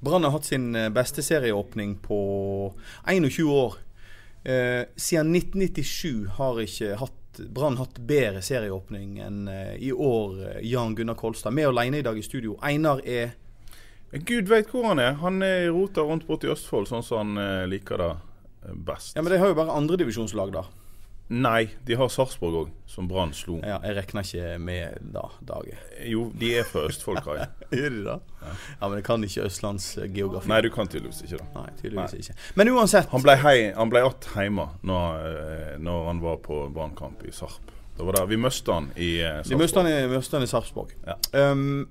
Brann har hatt sin eh, beste serieåpning på 21 år. Eh, siden 1997 har ikke hatt Brann hatt bedre serieåpning enn eh, i år, eh, Jan Gunnar Kolstad. Med alene i dag i studio. Einar er Gud veit hvor han er. Han er rota rundt borti Østfold, sånn som han eh, liker det best. Ja, Men de har jo bare andredivisjonslag, da. Nei, de har Sarpsborg òg, som Brann slo. Ja, Jeg regner ikke med da, Dage. Jo, de er fra Østfold, Kai. er de det? Ja. Men jeg kan ikke østlandsgeografi. Nei, du kan tydeligvis ikke det. Nei, tydeligvis ikke. Men uansett Han ble, hei, han ble att hjemme når, eh, når han var på Brannkamp i Sarp. Det var der. Vi mista han i Sarpsborg. De mista han i- i Sarpsborg. Ja. Um,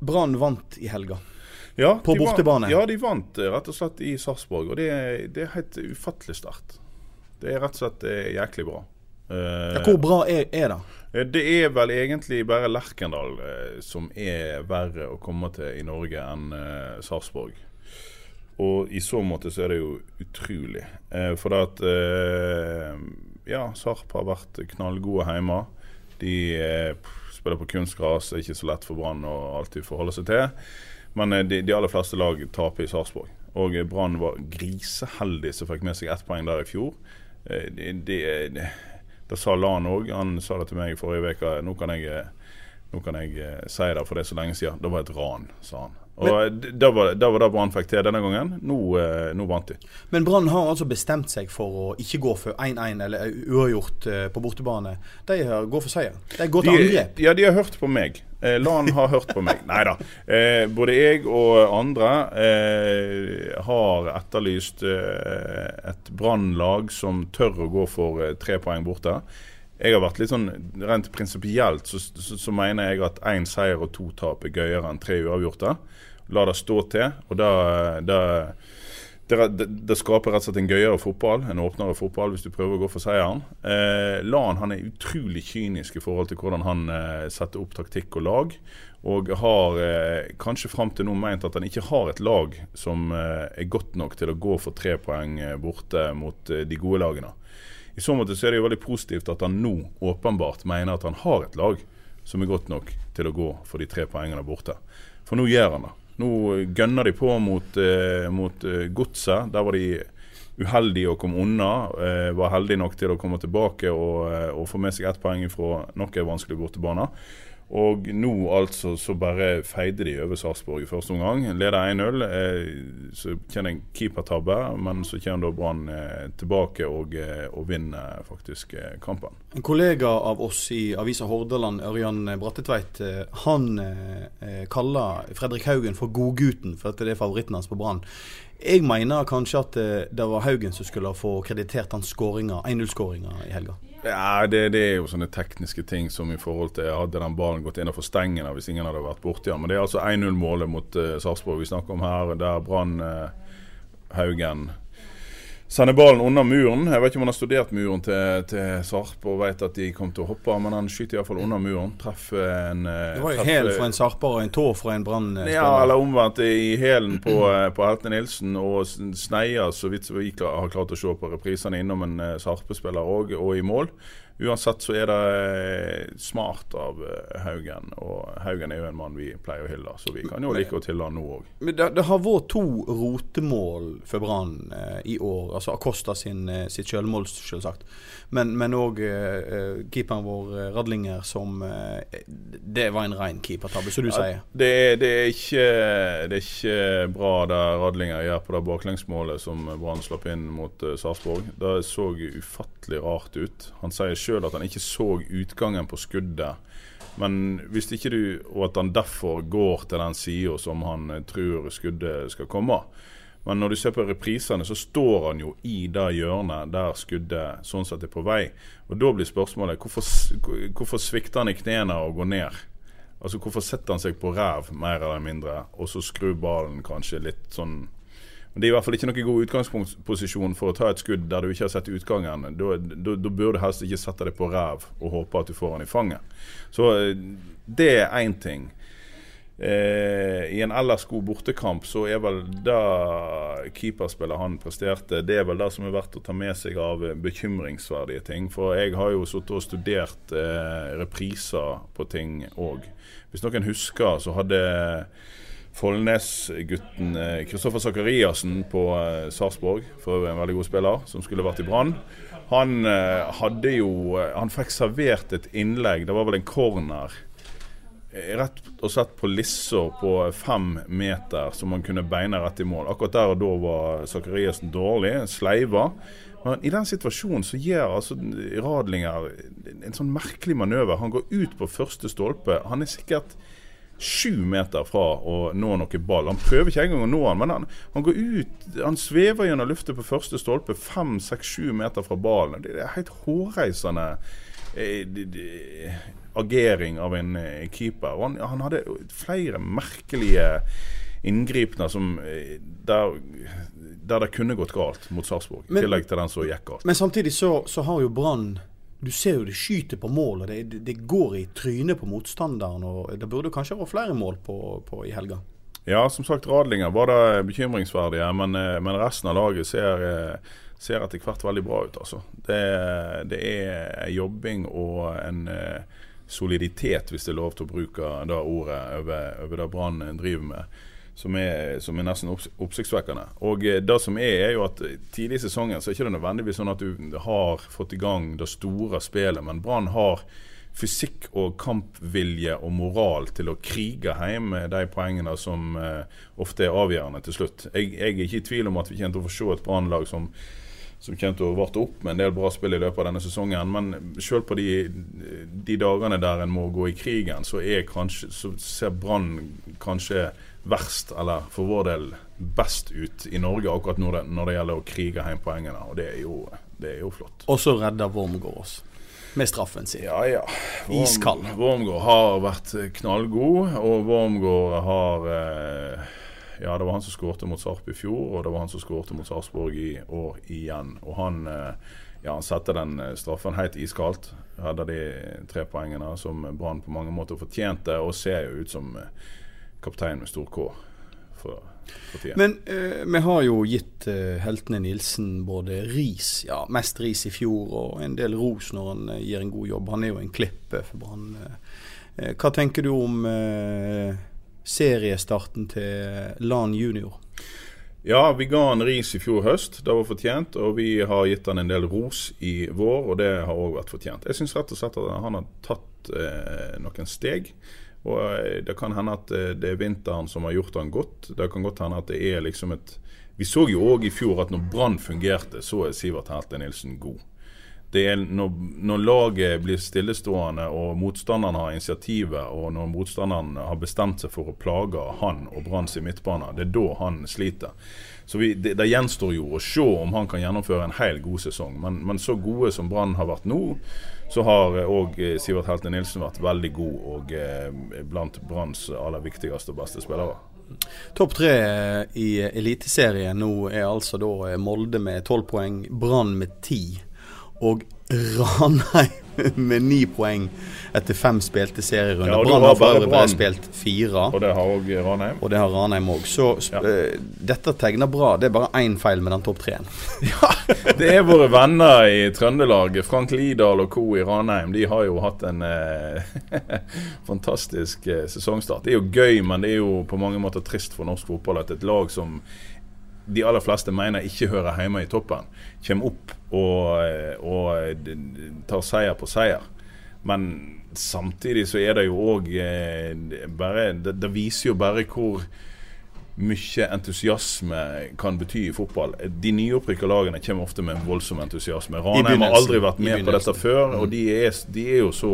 Brann vant i helga. Ja, På vant- bortebane. Ja, de vant eh, rett og slett i Sarpsborg. Og det det er helt ufattelig sterkt. Det er rett og slett eh, jæklig bra. Ja, hvor bra er, er det? Eh, Det er vel egentlig bare Lerkendal eh, som er verre å komme til i Norge enn uh, Sarpsborg. Og i så måte så er det jo utrolig. Uh, for det at uh, Ja, Sarp har vært knallgode hjemme. De spiller på kunstgras, er ikke så lett for Brann å alltid forholde seg til. Men de, de aller fleste lag taper i Sarpsborg. Og Brann var griseheldig som fikk med seg ett poeng der i fjor. Eh, de, de, de, det sa Lan òg. Han sa det til meg i forrige uke. Nå kan jeg, eh, nå kan jeg eh, si det, for det er så lenge siden. Det var et ran, sa han. Og eh, det var det Brann fikk til denne gangen. Nå, eh, nå vant de. Men Brann har altså bestemt seg for å ikke gå for 1-1 eller uavgjort eh, på bortebane. De går for seier. De går til angrep. ja, de har hørt på meg. Eh, han ha hørt på meg. Nei da. Eh, både jeg og andre eh, har etterlyst eh, et Brann-lag som tør å gå for eh, tre poeng borte. Jeg har vært litt sånn, Rent prinsipielt så, så, så mener jeg at én seier og to tap er gøyere enn tre uavgjorte. La det stå til. og da, da det, det, skaper rett og slett en gøyere fotball, en åpnere fotball, hvis du prøver å gå for seieren. Eh, Lan han er utrolig kynisk i forhold til hvordan han eh, setter opp taktikk og lag. Og har eh, kanskje fram til nå ment at han ikke har et lag som eh, er godt nok til å gå for tre poeng eh, borte mot eh, de gode lagene. I så måte så er det jo veldig positivt at han nå åpenbart mener at han har et lag som er godt nok til å gå for de tre poengene borte. For nå gjør han det. Nå gønner de på mot, eh, mot eh, Godset. Der var de uheldige og kom unna. Eh, var heldige nok til å komme tilbake og, og få med seg ett poeng fra nok en vanskelig bortebane. Og nå altså så bare feide de over Sarpsborg i første omgang. Leder 1-0. Eh, så kjenner jeg keepertabbe, men så kommer da Brann eh, tilbake og, eh, og vinner faktisk kampen. En kollega av oss i avisa Hordaland, Ørjan Brattetveit, han kaller Fredrik Haugen for godgutten, for at det er favoritten hans på Brann. Jeg mener kanskje at det var Haugen som skulle få kreditert hans 1-0-skåringa i helga. Ja, det, det er jo sånne tekniske ting som i forhold til Hadde den ballen gått innenfor stengene hvis ingen hadde vært borti den. Men det er altså 1-0-målet mot uh, Sarpsborg vi snakker om her, der Brann uh, Haugen sender ballen under muren. Jeg vet ikke om han har studert muren til, til Sarp og vet at de kom til å hoppe, men han skyter iallfall under muren. Treffer en uh, Det var jo hæl fra en Sarper og en tå fra en Brann-spiller. ja, eller omvendt i hælen på, eh, på Helte Nilsen og Sneia, så vidt vi har klart å se på reprisene, innom en uh, Sarpe-spiller òg, og i mål. Uansett så er det eh, smart av eh, Haugen, og Haugen er jo en mann vi pleier å hylle, så vi kan jo like å hylle han nå òg. Det, det har vært to rotemål for Brann eh, i år. Altså Acosta sin, eh, sitt selvmål, selvsagt. Men, men òg eh, keeperen vår, Radlinger, som eh, Det var en ren keepertabbe, som du sier. Det er, det, er ikke, det er ikke bra det Radlinger gjør på det baklengsmålet som Brann slapp inn mot eh, Sarpsborg. Det så ufattelig rart ut. Han sier sjøl at han ikke så utgangen på skuddet. Men hvis ikke du Og at han derfor går til den sida som han eh, tror skuddet skal komme. Men når du ser på reprisene, så står han jo i det hjørnet der skuddet sånn sett er på vei. Og da blir spørsmålet hvorfor, hvorfor svikter han i knærne og går ned? Altså Hvorfor setter han seg på ræv, mer eller mindre, og så skrur ballen kanskje litt sånn Men Det er i hvert fall ikke noen god utgangsposisjon for å ta et skudd der du ikke har sett utgangen. Da, da, burde du helst ikke sette deg på ræv og håpe at du får han i fanget. Så eh, det er én ting. Eh, I en ellers god bortekamp så er vel det keeperspillet han presterte, det er vel det som er verdt å ta med seg av bekymringsverdige ting. For jeg har jo sittet og studert eh, repriser på ting òg. Hvis noen husker, så hadde Follnes-gutten Kristoffer Sakariassen på Sarpsborg, for øvrig en veldig god spiller, som skulle vært i Brann. Han hadde jo Han fikk servert et innlegg, det var vel en corner rett og slett på lissa på fem meter som man kunne beina rett i mål. Akkurat der og da var Sakariassen dårlig, sleiva. Men i den situasjonen så gjør altså Radlinger en sånn merkelig manøver. Han går ut på første stolpe. Han er sikkert sju meter fra å nå noe ball. Han prøver ikke engang å nå han, men han, han går ut Han svever gjennom luftet på første stolpe, fem, seks, sju meter fra ballen. Det er helt hårreisende. Eh, agering av en eh, keeper. Og han, han hadde flere merkelige inngripener som eh, der, der, det kunne gått galt mot Sarpsborg. I tillegg til den som gikk galt. Men samtidig så, så har jo Brann du ser jo det skyter på mål, og det, det, går i trynet på motstanderen. og Det burde kanskje vært flere mål på, på i helga? Ja, som sagt, Radlinger var det bekymringsverdige, men, eh, men resten av laget ser, ser etter hvert veldig bra ut. altså. Det, det er jobbing og en soliditet, hvis det er lov til å bruke det ordet, over, over det Brann driver med. Som er, som er, nesten oppsiktsvekkende. Og eh, det som er, er jo at tidlig i sesongen så er det ikke nødvendigvis sånn at du har fått i gang det store spillet, men Brann har fysikk og kampvilje og moral til å krige hjem de poengene som ofte er avgjørende til slutt. Jeg, jeg, er ikke i tvil om at vi kommer til å få se et Brannlag som som kommer til å varte opp med en del bra spill i løpet av denne sesongen. Men selv på de, de dagene der en må gå i krigen, så, kanskje, så ser Brann kanskje verst, eller for vår del best ut i Norge akkurat det, når det gjelder å krige hjem poengene. Og det er jo, det er jo flott. Og så redder Wormgård oss med straffen sin. Ja, ja. Worm, Iskald. Wormgård har vært knallgod, og Wormgård har eh, ja, det var han som skårte mot Sarp i fjor, og det var han som skårte mot Sarpsborg i år igjen. Og han, eh, ja, han setter den eh, straffen helt iskaldt. Redder de tre poengene som Brann på mange måter fortjente, og ser jo ut som eh, kaptein med stor K. For, for Men uh, vi har jo gitt uh, heltene Nilsen både ris, ja, mest ris i fjor, og en del ros når han uh, gir en god jobb. Han er jo en klippe for Brann. hva tenker du om seriestarten til LAN junior? Ja, vi ga han ris i fjor høst. Det var fortjent. Og vi har gitt han en del ros i vår, og det har òg vært fortjent. Jeg syns rett og slett at han har tatt eh, noen steg. Og eh, Det kan hende at eh, det er vinteren som har gjort han godt. Det kan godt hende at det er liksom et Vi så jo òg i fjor at når Brann fungerte, så er Sivert Helte Nilsen god det er når, når, laget blir stillestående og motstanderen har initiativet, og når motstanderen har bestemt seg for å plage han og Branns i midtbane, det er da han sliter. Så vi, det, det, gjenstår jo å se om han kan gjennomføre en helt god sesong. Men, men så gode som Brann har vært nå, så har òg eh, Sivert Helte Nilsen vært veldig god og eh, blant Branns aller viktigste og beste spillere. Topp tre i Eliteserien nå er altså da Molde med tolv poeng, Brann med ti og Ranheim med ni poeng etter fem spilte serierunder. Ja, Brann har bare, bare spilt fire. Og det har òg Ranheim. Og det har Ranheim òg. Så ja. uh, dette tegner bra. Det er bare én feil med den topp treen. ja, det er våre venner i Trøndelag. Frank Lidahl og co. i Ranheim. De har jo hatt en uh, fantastisk uh, sesongstart. Det er jo gøy, men det er jo på mange måter trist for norsk fotball at et lag som de aller fleste mener ikke hører hjemme i toppen, kommer opp og, og tar seier på seier. Men samtidig så er det jo òg eh, bare det, det, viser jo bare hvor mye entusiasme kan bety i fotball. De nyopprykka lagene kommer ofte med en voldsom entusiasme. Ranheim har aldri vært med på dette før, mm. og de er, de er, jo så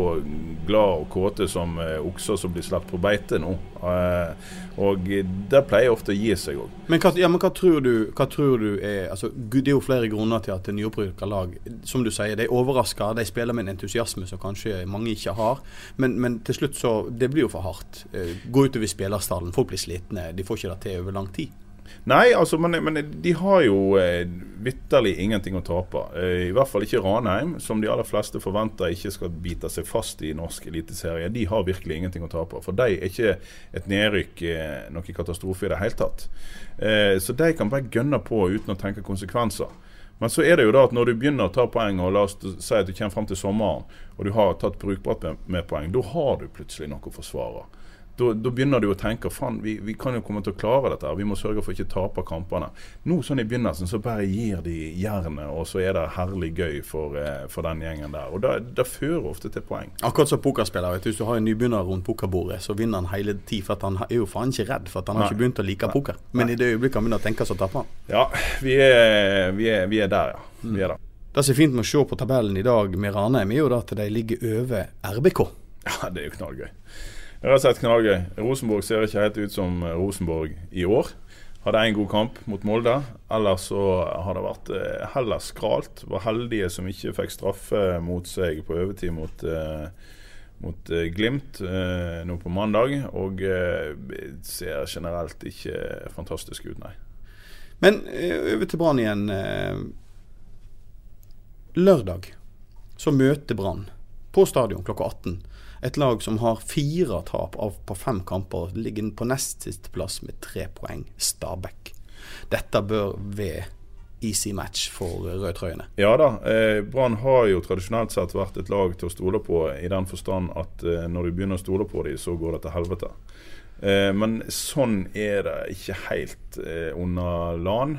glad og kåte som okser som blir sluppet på beite nå. Uh, og det pleier ofte å gi seg òg. Men, hva, ja, men hva, tror du, hva tror du er altså, Det er jo flere grunner til at nyopprykka lag som du sier, de overrasker. De spiller med en entusiasme som kanskje mange ikke har. Men, men til slutt så Det blir jo for hardt. Uh, gå utover spillerstallen. Folk blir slitne. De får ikke det til over lang tid? Nei, altså, men, men de har jo eh, vitterlig ingenting å tape. Eh, I hvert fall ikke Ranheim, som de aller fleste forventer ikke skal bite seg fast i norsk eliteserie. De har virkelig ingenting å tape. For de er ikke et nedrykk eh, noen katastrofe i det hele tatt. Eh, så de kan bare gønne på uten å tenke konsekvenser. Men så er det jo da at når du begynner å ta poeng, og la oss si at du kommer fram til sommeren, og du har tatt brukbart med, poeng, da har du plutselig noe å forsvare. Da, da begynner du å tenke faen, vi, vi, kan jo komme til å klare dette. Vi må sørge for å ikke tape kampene. Nå sånn i begynnelsen så bare gir de jernet, og så er det herlig gøy for, eh, for den gjengen der. Og det fører ofte til poeng. Akkurat som pokerspiller. Vet du, Hvis du har en nybegynner rundt pokerbordet, så vinner han hele tid. For han er jo faen ikke redd, for han har Nei. ikke begynt å like Nei. poker. Men Nei. i det øyeblikket han begynner å tenke, så taper han. Ja, vi er, vi er, vi er der, ja. Vi er der. Det som er fint med å se på tabellen i dag med Ranheim, er jo at de ligger over RBK. Ja, det er jo knallgøy. Det har sett knallgøy. Rosenborg ser ikke helt ut som Rosenborg i år. Hadde én god kamp mot Molde. Ellers så har det vært eh, heller skralt. Var heldige som ikke fikk straffe mot seg på overtid mot, eh, mot eh, Glimt eh, nå på mandag. Og eh, ser generelt ikke fantastisk ut, nei. Men eh, over til Brann igjen. lørdag så møter Brann på stadion klokka 18 et lag som har fire tap av på fem kamper, ligger på nest siste plass med tre poeng. Stabæk. Dette bør være easy match for rødtrøyene. Ja da. Eh, Brann har jo tradisjonelt sett vært et lag til å stole på, i den forstand at eh, når du begynner å stole på dem, så går det til helvete. Eh, men sånn er det ikke helt eh, under LAN.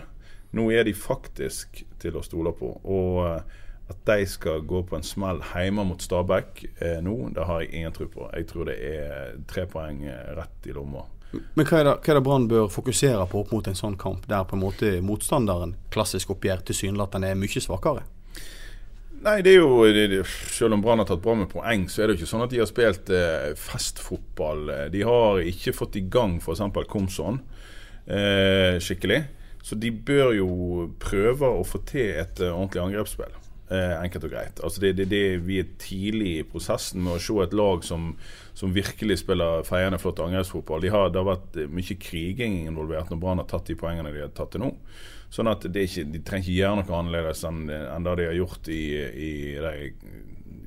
Nå er de faktisk til å stole på. og eh, at de skal gå på en smell hjemme mot Stabæk eh, nå, det har jeg ingen tro på. Jeg tror det er tre poeng eh, rett i lomma. Men hva er det, hva det Brann bør fokusere på opp mot en sånn kamp, der på en måte motstanderen, klassisk oppgjør, tilsynelatende er mye svakere? Nei, det er jo det, det, Selv om Brann har tatt bra med poeng, så er det jo ikke sånn at de har spilt eh, festfotball. De har ikke fått i gang f.eks. Komson eh, skikkelig. Så de bør jo prøve å få til et eh, ordentlig angrepsspill. Eh, enkelt og greit. Altså det, det, det, vi er tidlig i prosessen med å se et lag som, som virkelig spiller feiende flott angrepsfotball. De har, det har vært mye kriging involvert når Brann har tatt de poengene de har tatt til nå. Sånn at ikke, De trenger ikke gjøre noe annerledes enn, enn det de har gjort i, i, de,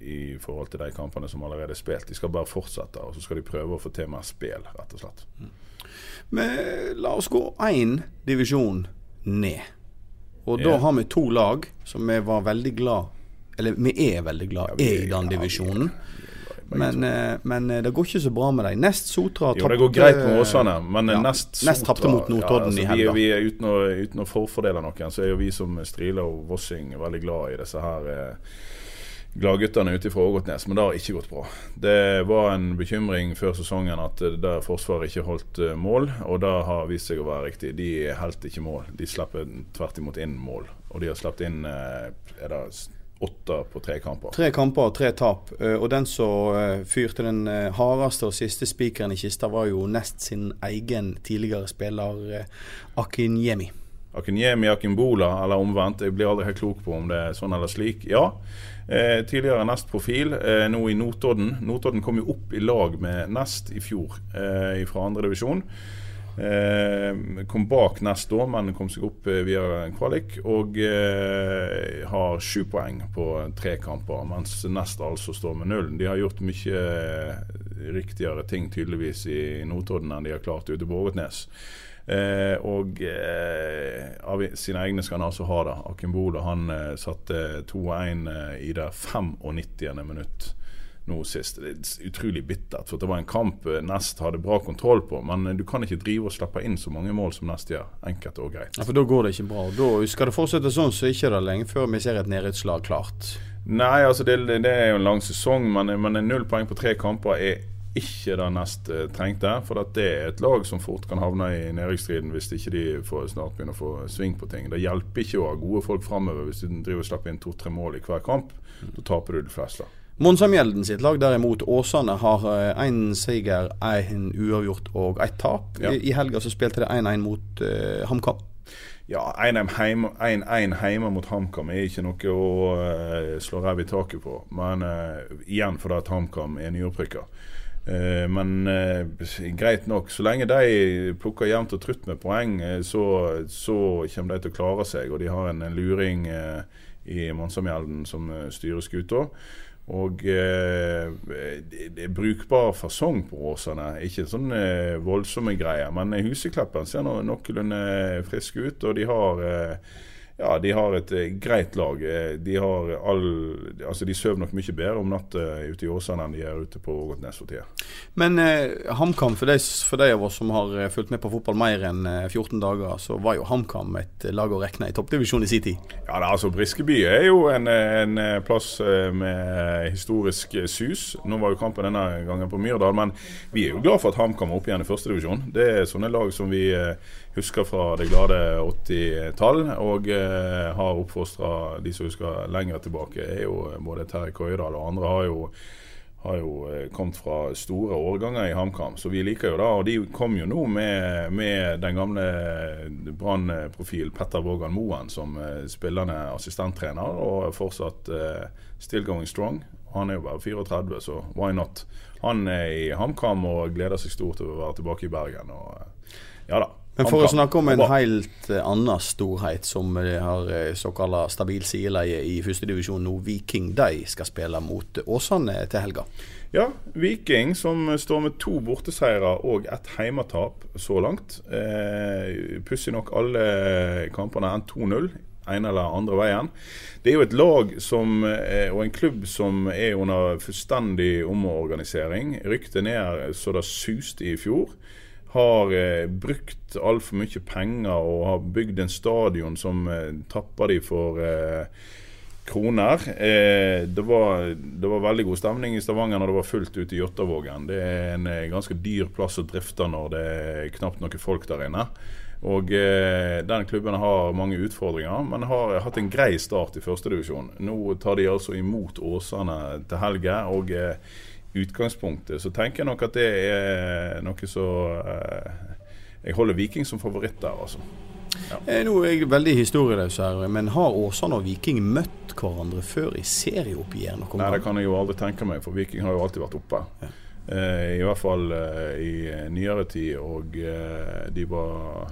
i, forhold til de kampene som allerede er spilt. De skal bare fortsette, og så skal de prøve å få til mer spill, rett og slett. Men la oss gå én divisjon ned. Og da har vi to lag som vi var veldig glad Eller vi er veldig glad i den divisjonen. Men, eh, men, eh, det går ikke så bra med dem. Nest Sotra tapte Jo, det går greit med Åsane, men ja, Nest Sotra tapte mot Notodden ja, altså, i helga. Uten, uten, å forfordele noen, så er jo vi som Strila og Vossing veldig glad i disse her eh, gladguttene ute fra Ågotnes, men det har ikke gått bra. Det var en bekymring før sesongen at der Forsvaret ikke holdt eh, mål, og det har vist seg å være riktig. De holdt ikke mål, de slipper tvert imot inn mål. Og de har sluppet inn eh, er det åtte på tre kamper. Tre kamper og tre tap. Eh, og den som fyrte den hardeste og siste spikeren i kista, var jo Nest sin egen tidligere spiller Akinyemi. Akinyemi Akinbola, eller omvendt. Jeg blir aldri helt klok på om det er sånn eller slik. Ja. Eh, tidligere Nest-profil, eh, nå i Notodden. Notodden kom jo opp i lag med Nest i fjor eh, fra andredivisjon. Eh, kom bak Nest da, men kom seg opp eh, via kvalik. Og eh, har sju poeng på tre kamper, mens Nest altså står med null. De har gjort mye eh, riktigere ting tydeligvis i Notodden enn de har klart ute på Ågotnes. Eh, og eh, av sine egne skal han altså ha det. Akimbolo han eh, satte 2-1 eh, i det 95. minutt nå sist. Det er utrolig bittert. For det var en kamp eh, Nest hadde bra kontroll på. Men eh, du kan ikke drive og slippe inn så mange mål som Nest gjør. Enkelt og greit. Ja, For da går det ikke bra. Da Skal det fortsette sånn, så er det er lenge før vi ser et nedrykkslag klart. Nei, altså det, det, er jo en lang sesong, men, men null poeng på tre kamper er ikke det nest eh, trengte. For det er et lag som fort kan havne i nedrykksstriden hvis ikke de får snart begynner å få sving på ting. Det hjelper ikke å ha gode folk framover hvis du driver og slipper inn to-tre mål i hver kamp. Da taper du de fleste. Monsamjelden sitt lag derimot, Åsane, har én seier, siger, én uavgjort og ett tap. Ja. I helga så spilte det 1-1 mot uh, HamKam. Ja, 1-1 hjemme mot HamKam er ikke noe å uh, slå ræv i taket på. Men uh, igjen fordi at HamKam er nyopprykka. Eh, men eh, greit nok. Så lenge de plukker jevnt og trutt med poeng, eh, så, så, kommer de til å klare seg. Og de har en, en luring i Monsamjelden som styrer skuta. Og eh, det er brukbar fasong på Åsane. Ikke sånne voldsomme greier. Men Husekleppen ser noenlunde frisk ut, og de har eh, ja, de har et eh, greit lag. Eh, de har all Altså, de sover nok mye bedre om natta ute i Åsane enn de gjør ute på Ågotnes for tida. Men eh, HamKam, for for de av oss som har eh, fulgt med på fotball mer enn 14 dager, så var jo HamKam et lag å regne i toppdivisjon i sin tid. Ja, da, altså Briskeby er jo en, en, plass med historisk sus. Nå var jo kampen denne gangen på Myrdal, men vi er jo glad for at HamKam er oppe igjen i førstedivisjon. Det er sånne lag som vi husker fra det glade 80-tall, og eh, har oppfostra de som husker lenger tilbake, er jo både Terje Køydal og andre har jo, har jo eh, kommet fra store årganger i HamKam, så vi liker jo det. Og de kom jo nå med, med den gamle Brann-profil Petter Vågan Moen som eh, spillende assistenttrener, og fortsatt uh, still going strong. Han er jo bare 34, så why not? Han er i HamKam og gleder seg stort til å være tilbake i Bergen. og eh, ja da, men for å snakke om en helt uh, annen storhet som uh, har såkalt såkalla stabil sideleie i førstedivisjon nå, Viking, de skal spille mot Åsane til helga. Ja, Viking som står med to borteseiere og ett heimetap så langt. Eh, Pussig nok alle kampene enn 2-0 ene eller andre veien. Det er jo et lag som, og en klubb som er under fullstendig omorganisering. Rykte ned så det suste i fjor har eh, brukt altfor mye penger og har bygd en stadion som eh, tapper de for eh, kroner. Eh, det, var, det, var, veldig god stemning i Stavanger når det var fullt ute i Jåttåvågen. Det er en eh, ganske dyr plass å drifte når det er knapt noen folk der inne. Og eh, Den klubben har mange utfordringer, men har hatt en grei start i førstedivisjon. Nå tar de altså imot Åsane til helga. og eh, utgangspunktet så tenker jeg nok at det er noe så eh, Jeg holder Viking som favoritt der, altså. Ja. Eh, nå er jeg veldig historieløs her, men har Åsane og Viking møtt hverandre før i serieoppgjør Nei, det kan jeg jo aldri tenke meg, for Viking har jo alltid vært oppe. Ja. Eh, I hvert fall i nyere tid, og de var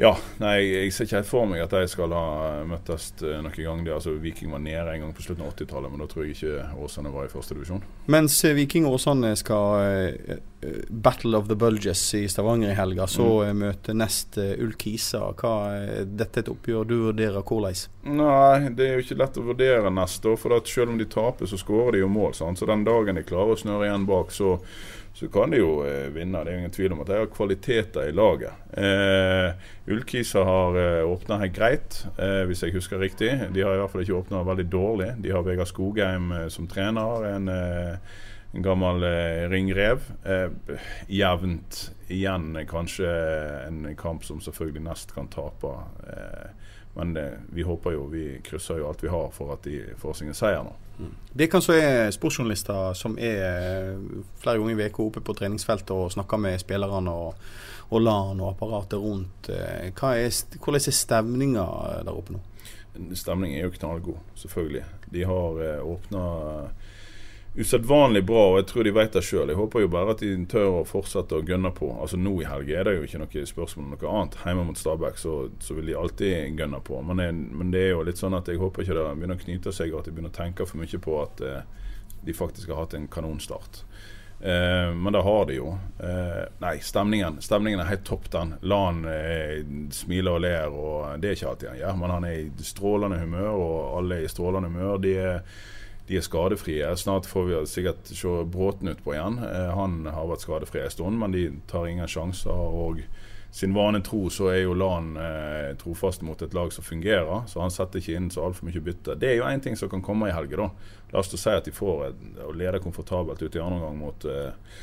ja, nei, jeg ser ikke helt for meg at de skal ha møttes eh, noen gang. Altså, Viking var nede en gang på slutten av 80-tallet, men da tror jeg ikke Åsane var i første divisjon. Mens eh, Viking og Åsane skal uh, Battle of the Bulges i Stavanger i helga, så mm. møter nest uh, Ulkisa. Hva er dette et oppgjør du vurderer hvordan? Nei, det er jo ikke lett å vurdere nest. For at selv om de taper, så skårer de jo mål. Sant? Så den dagen de klarer å snøre igjen bak, så så kan de jo eh, vinne. Det er ingen tvil om at de har kvaliteter i laget. Eh, Ullkisa har eh, åpna helt greit, eh, hvis jeg husker riktig. De har i hvert fall ikke åpna veldig dårlig. De har Vegard Skogheim eh, som trener. En, eh, en gammel eh, ringrev. jevnt igjen kanskje en kamp som selvfølgelig nest kan tape. men vi håper jo, vi krysser jo alt vi har for at de får sin seier nå. Det kan så er sportsjournalister som er eh, flere ganger i uka oppe på treningsfeltet og snakker med spillerne og, og LAN og apparatet rundt. Hva er, hvordan er stemninga der oppe nå? Stemningen er jo knallgod, selvfølgelig. De har eh, åpna usedvanlig bra, og jeg tror de vet det sjøl. Jeg håper jo bare at de tør å fortsette å gønne på. Altså Nå i helga er det jo ikke noe spørsmål om noe annet. Hjemme mot Stabæk så, så, vil de alltid gønne på. Men, jeg, men, det er jo litt sånn at jeg håper ikke det begynner å knyte seg, og at de begynner å tenke for mye på at eh, de faktisk har hatt en kanonstart. Eh, men det har de jo. Eh, nei, stemningen Stemningen er helt topp, den. Lan han smiler og ler, og det er ikke alltid han gjør. Men han er i strålende humør, og alle er i strålende humør. De er de er skadefrie. Snart får vi sikkert se Bråten utpå igjen. Eh, han har vært skadefri en stund, men de tar ingen sjanser. og sin vane tro så er jo Lan eh, trofast mot et lag som fungerer, så han setter ikke inn så altfor mye bytte. Det er jo én ting som kan komme i helga, da. La oss si at de får å lede komfortabelt ut i andre omgang mot, eh,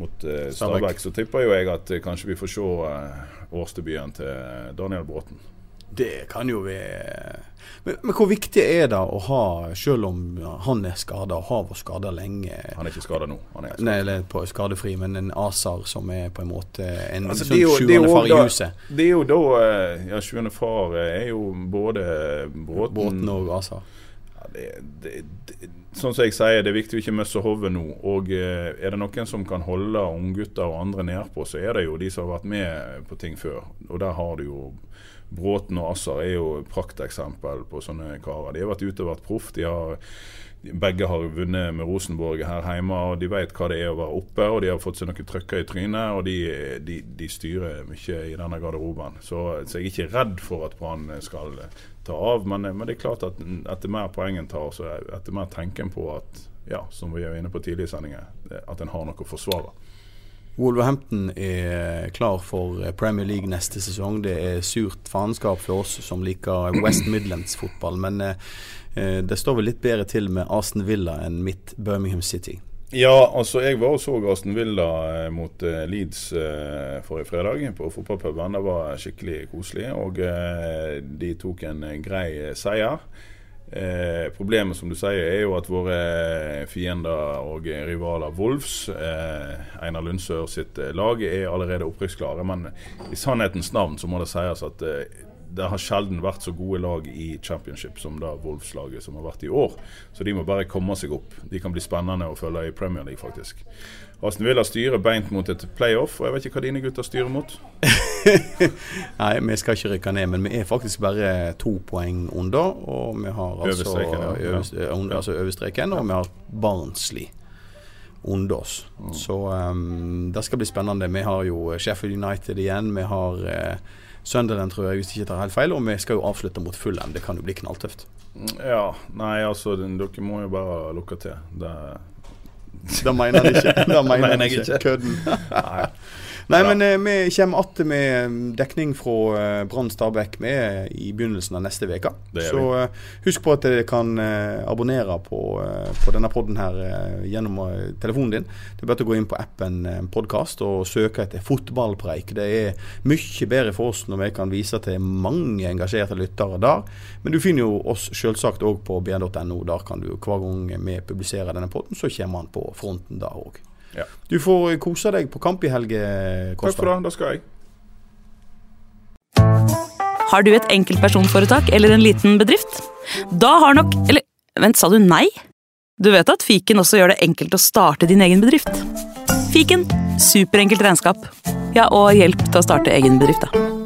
mot eh, Stabæk. Så tipper jo jeg at eh, kanskje vi får se eh, årsdebuten til Daniel Bråten. Det kan jo være men, men, hvor viktig er det å ha, selv om han er skada og har vært skada lenge Han er ikke skada nå? Han er Nei, eller på skadefri, men en ASAR som er på en måte en altså, sånn sjuende far i huset. Det er jo da eh, Ja, sjuende far er jo både Bråten Båten og ASAR. Ja, det, det, det sånn som jeg sier, det er viktig å ikke miste hodet nå. Og eh, er det noen som kan holde unggutter og andre nedpå, så er det jo de som har vært med på ting før. Og der har du jo Bråten og Assar er jo prakteksempel på sånne karer. De har vært ute og vært proff. Begge har vunnet med Rosenborg her hjemme, og de vet hva det er å være oppe. Og de har fått seg noen trøkker i trynet, og de, de, de styrer mye i denne garderoben. Så, så, jeg er ikke redd for at Brann skal ta av, men, men, det er klart at etter mer poeng en tar, så etter mer tenker på at, ja, som vi er inne på tidligere i sendingen, at en har noe å forsvare. Wolverhampton er klar for Premier League neste sesong. Det er surt faenskap for oss som liker West Midlands-fotball. Men eh, det står vel litt bedre til med Aston Villa enn mitt Birmingham City. Ja, altså jeg var og så Aston Villa eh, mot eh, Leeds eh, forrige fredag på fotballpuben. Det var skikkelig koselig, og eh, de tok en grei seier. Eh, problemet som du sier er jo at våre fiender og rivaler Wolves, eh, Einar Lundsør sitt lag, er allerede opprykksklare. Men i sannhetens navn så må det sies at eh, det har sjelden vært så gode lag i championship som da Wolves-laget som har vært i år. Så de må bare komme seg opp. De kan bli spennende å følge i Premier League, faktisk. Aston Villa styrer beint mot et playoff, og jeg vet ikke hva dine gutter styrer mot? Nei, vi skal ikke rykke ned, men vi er faktisk bare to poeng under. Og vi har altså overstreken, altså øverstreken og vi har Barnsley under oss. Mm. Så um, det skal bli spennende. Vi har jo Sheffield United igjen. Vi har uh, Sunderland, tror jeg, hvis jeg ikke tar helt feil. Og vi skal jo avslutte mot Fulham. Det kan jo bli knalltøft. Ja. Nei, altså, dere må jo bare lukke til. Det det mener han ikke. Det mener han ikke. Kødden. Nei. Nei, men eh, vi kommer att med dekning fra eh, Brann Stabæk med i begynnelsen av neste uke. Så eh, husk på at dere kan abonnere på, på denne podden her gjennom telefonen din. Det er bare å gå inn på appen Podkast og søke etter fotballpreik. Det er mye bedre for oss når vi kan vise til mange engasjerte lyttere der. Men du finner jo oss selvsagt òg på bn.no. Der kan du hver gang vi publiserer denne podden, så kommer han på fronten der òg. Ja. Du får kose deg på kamp i helge, Kosta. Takk for det. Det skal jeg. Har du et enkeltpersonforetak eller en liten bedrift? Da har nok Eller vent, sa du nei? Du vet at fiken også gjør det enkelt å starte din egen bedrift? Fiken superenkelt regnskap. Ja, og hjelp til å starte egen bedrift, da.